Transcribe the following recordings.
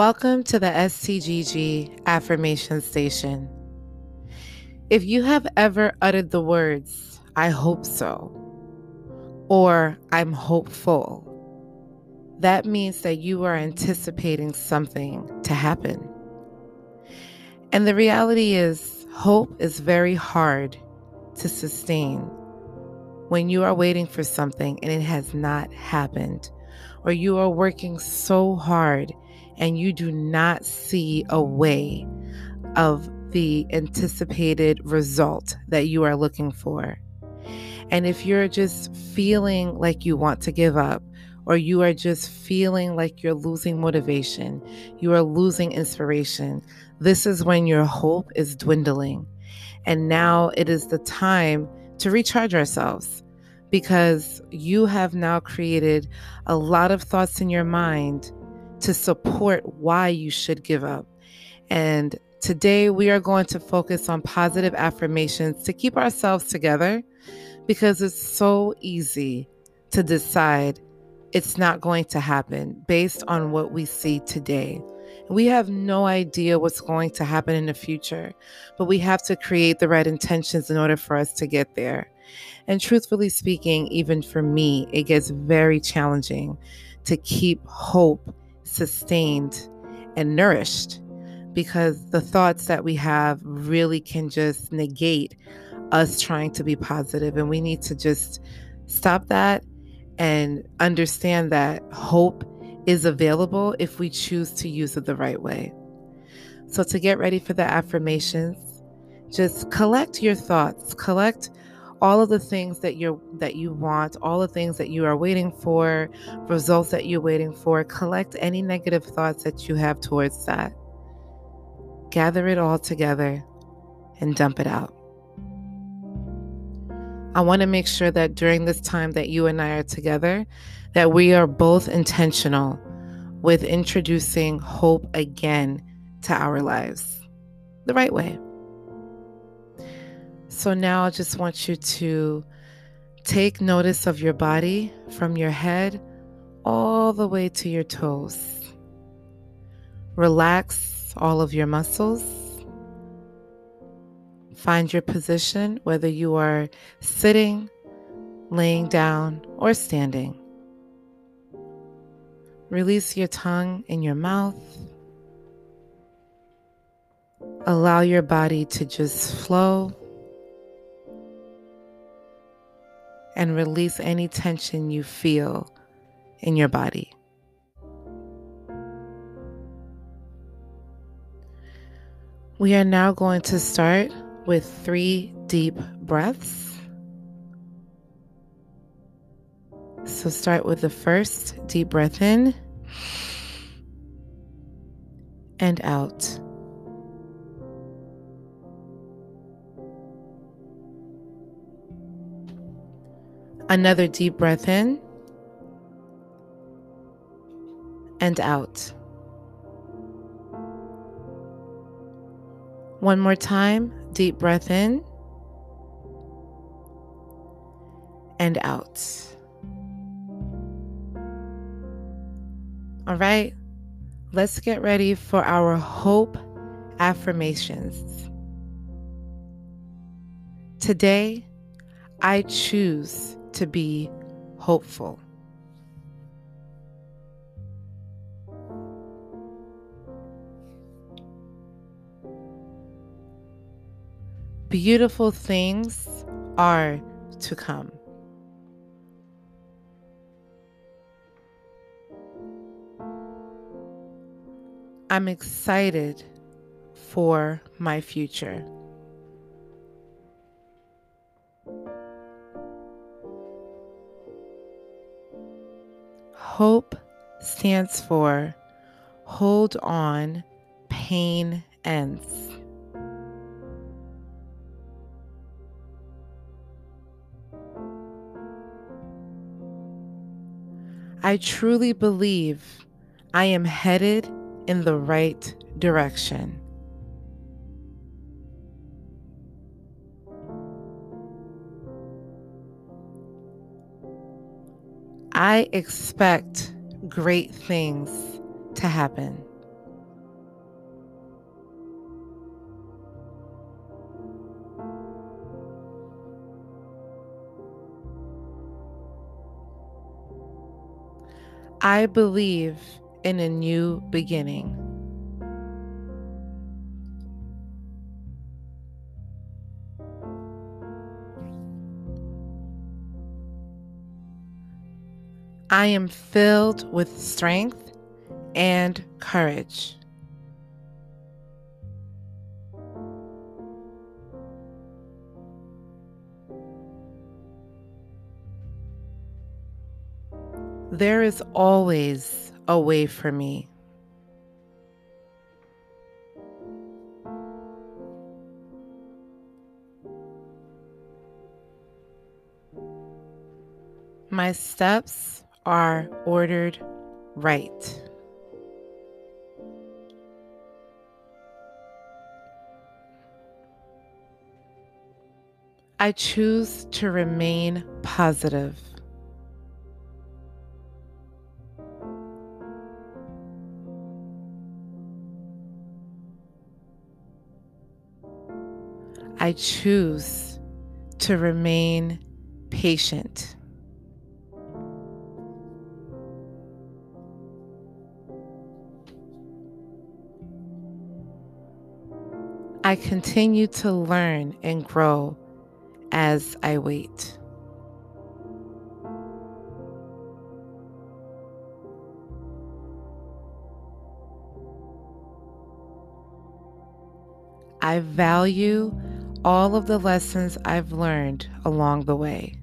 Welcome to the STGG Affirmation Station. If you have ever uttered the words, I hope so, or I'm hopeful, that means that you are anticipating something to happen. And the reality is, hope is very hard to sustain when you are waiting for something and it has not happened, or you are working so hard and you do not see a way of the anticipated result that you are looking for. And if you're just feeling like you want to give up, or you are just feeling like you're losing motivation, you are losing inspiration, this is when your hope is dwindling. And now it is the time to recharge ourselves because you have now created a lot of thoughts in your mind to support why you should give up. And today we are going to focus on positive affirmations to keep ourselves together because it's so easy to decide it's not going to happen based on what we see today. We have no idea what's going to happen in the future, but we have to create the right intentions in order for us to get there. And truthfully speaking, even for me, it gets very challenging to keep hope sustained and nourished because the thoughts that we have really can just negate us trying to be positive and we need to just stop that and understand that hope is available if we choose to use it the right way. So to get ready for the affirmations, just collect your thoughts, collect all of the things that you're that you want all the things that you are waiting for results that you're waiting for collect any negative thoughts that you have towards that. Gather it all together and dump it out. I want to make sure that during this time that you and i are together that we are both intentional with introducing hope again to our lives the right way so now I just want you to take notice of your body from your head all the way to your toes. Relax all of your muscles. Find your position, whether you are sitting, laying down, or standing. Release your tongue in your mouth. Allow your body to just flow and release any tension you feel in your body. We are now going to start with three deep breaths. So start with the first deep breath in and out. Another deep breath in and out. One more time, deep breath in and out. All right, let's get ready for our hope affirmations. Today, I choose to be hopeful. Beautiful things are to come. I'm excited for my future. Hope stands for hold on, pain ends. I truly believe I am headed in the right direction. I expect great things to happen. I believe in a new beginning. I am filled with strength and courage. There is always a way for me. My steps are ordered right. I choose to remain positive. I choose to remain patient. I continue to learn and grow as I wait. I value all of the lessons I've learned along the way.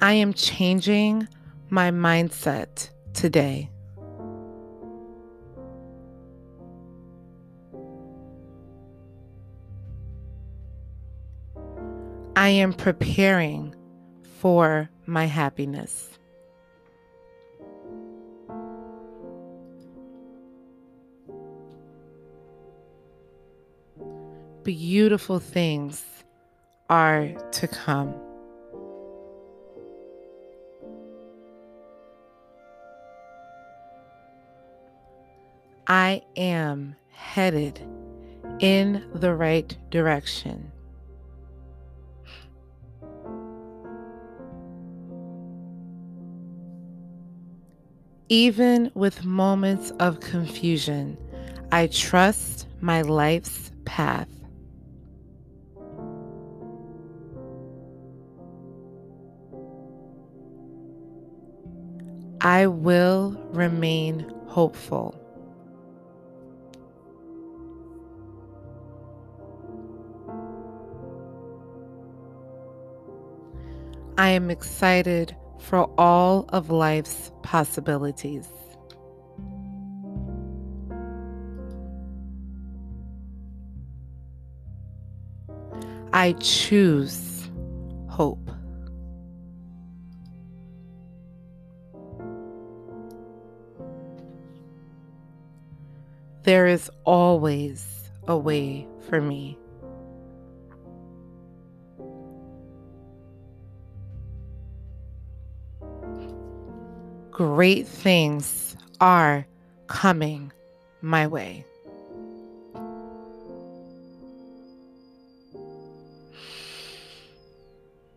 I am changing my mindset today. I am preparing for my happiness. Beautiful things are to come. I am headed in the right direction. Even with moments of confusion, I trust my life's path. I will remain hopeful. I am excited for all of life's possibilities. I choose hope. There is always a way for me. Great things are coming my way.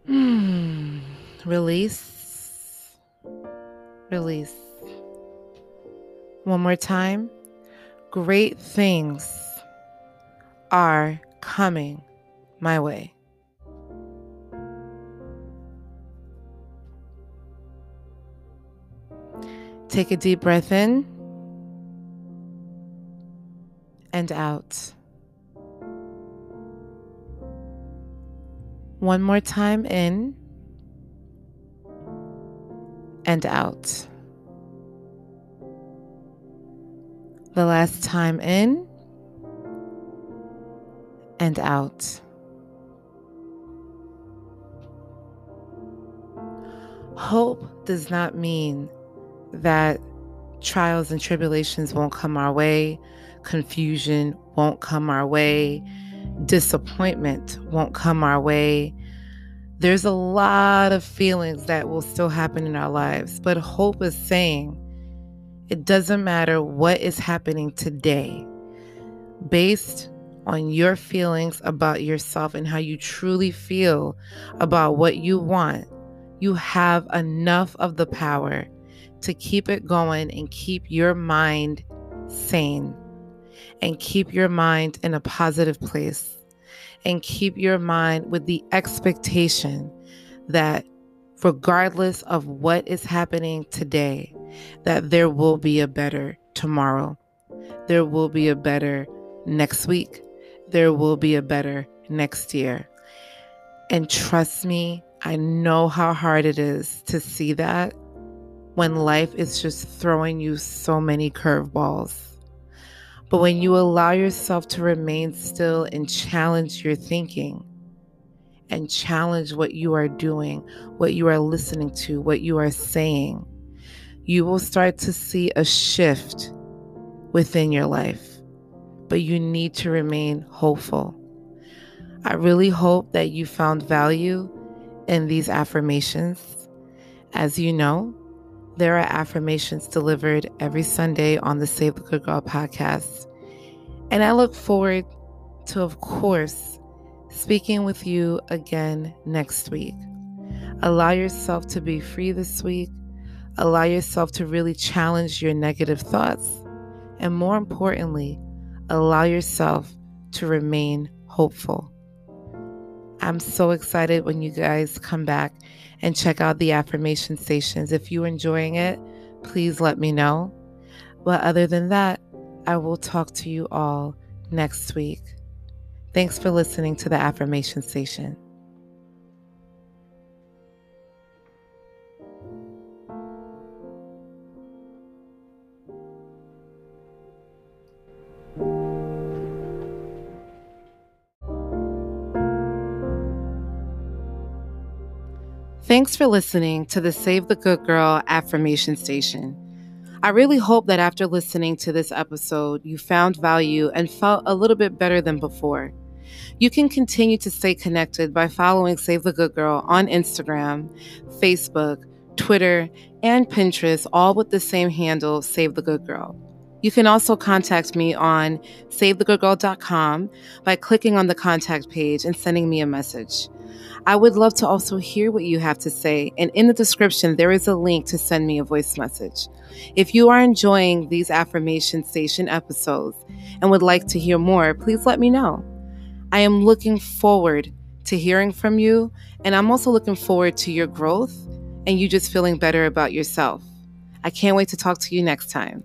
Hmm. Release. Release. One more time. Great things are coming my way. Take a deep breath in and out. One more time in and out. The last time in and out. Hope does not mean that trials and tribulations won't come our way, confusion won't come our way, disappointment won't come our way. There's a lot of feelings that will still happen in our lives, but hope is saying it doesn't matter what is happening today. Based on your feelings about yourself and how you truly feel about what you want, you have enough of the power to keep it going and keep your mind sane and keep your mind in a positive place and keep your mind with the expectation that regardless of what is happening today that there will be a better tomorrow. There will be a better next week. There will be a better next year. And trust me i know how hard it is to see that when life is just throwing you so many curveballs but when you allow yourself to remain still and challenge your thinking, and challenge what you are doing, what you are listening to, what you are saying, you will start to see a shift within your life. But you need to remain hopeful. I really hope that you found value in these affirmations. As you know, there are affirmations delivered every Sunday on the Save the Good Girl podcast. And I look forward to, of course, speaking with you again next week. Allow yourself to be free this week. Allow yourself to really challenge your negative thoughts. And more importantly, allow yourself to remain hopeful. I'm so excited when you guys come back and check out the affirmation stations. If you're enjoying it, please let me know. But other than that, I will talk to you all next week. Thanks for listening to the affirmation station. Thanks for listening to the Save the Good Girl affirmation station. I really hope that after listening to this episode, you found value and felt a little bit better than before. You can continue to stay connected by following Save the Good Girl on Instagram, Facebook, Twitter, and Pinterest, all with the same handle, Save the Good Girl. You can also contact me on savethegoodgirl.com by clicking on the contact page and sending me a message. I would love to also hear what you have to say, and in the description, there is a link to send me a voice message. If you are enjoying these affirmation station episodes and would like to hear more, please let me know. I am looking forward to hearing from you, and I'm also looking forward to your growth and you just feeling better about yourself. I can't wait to talk to you next time.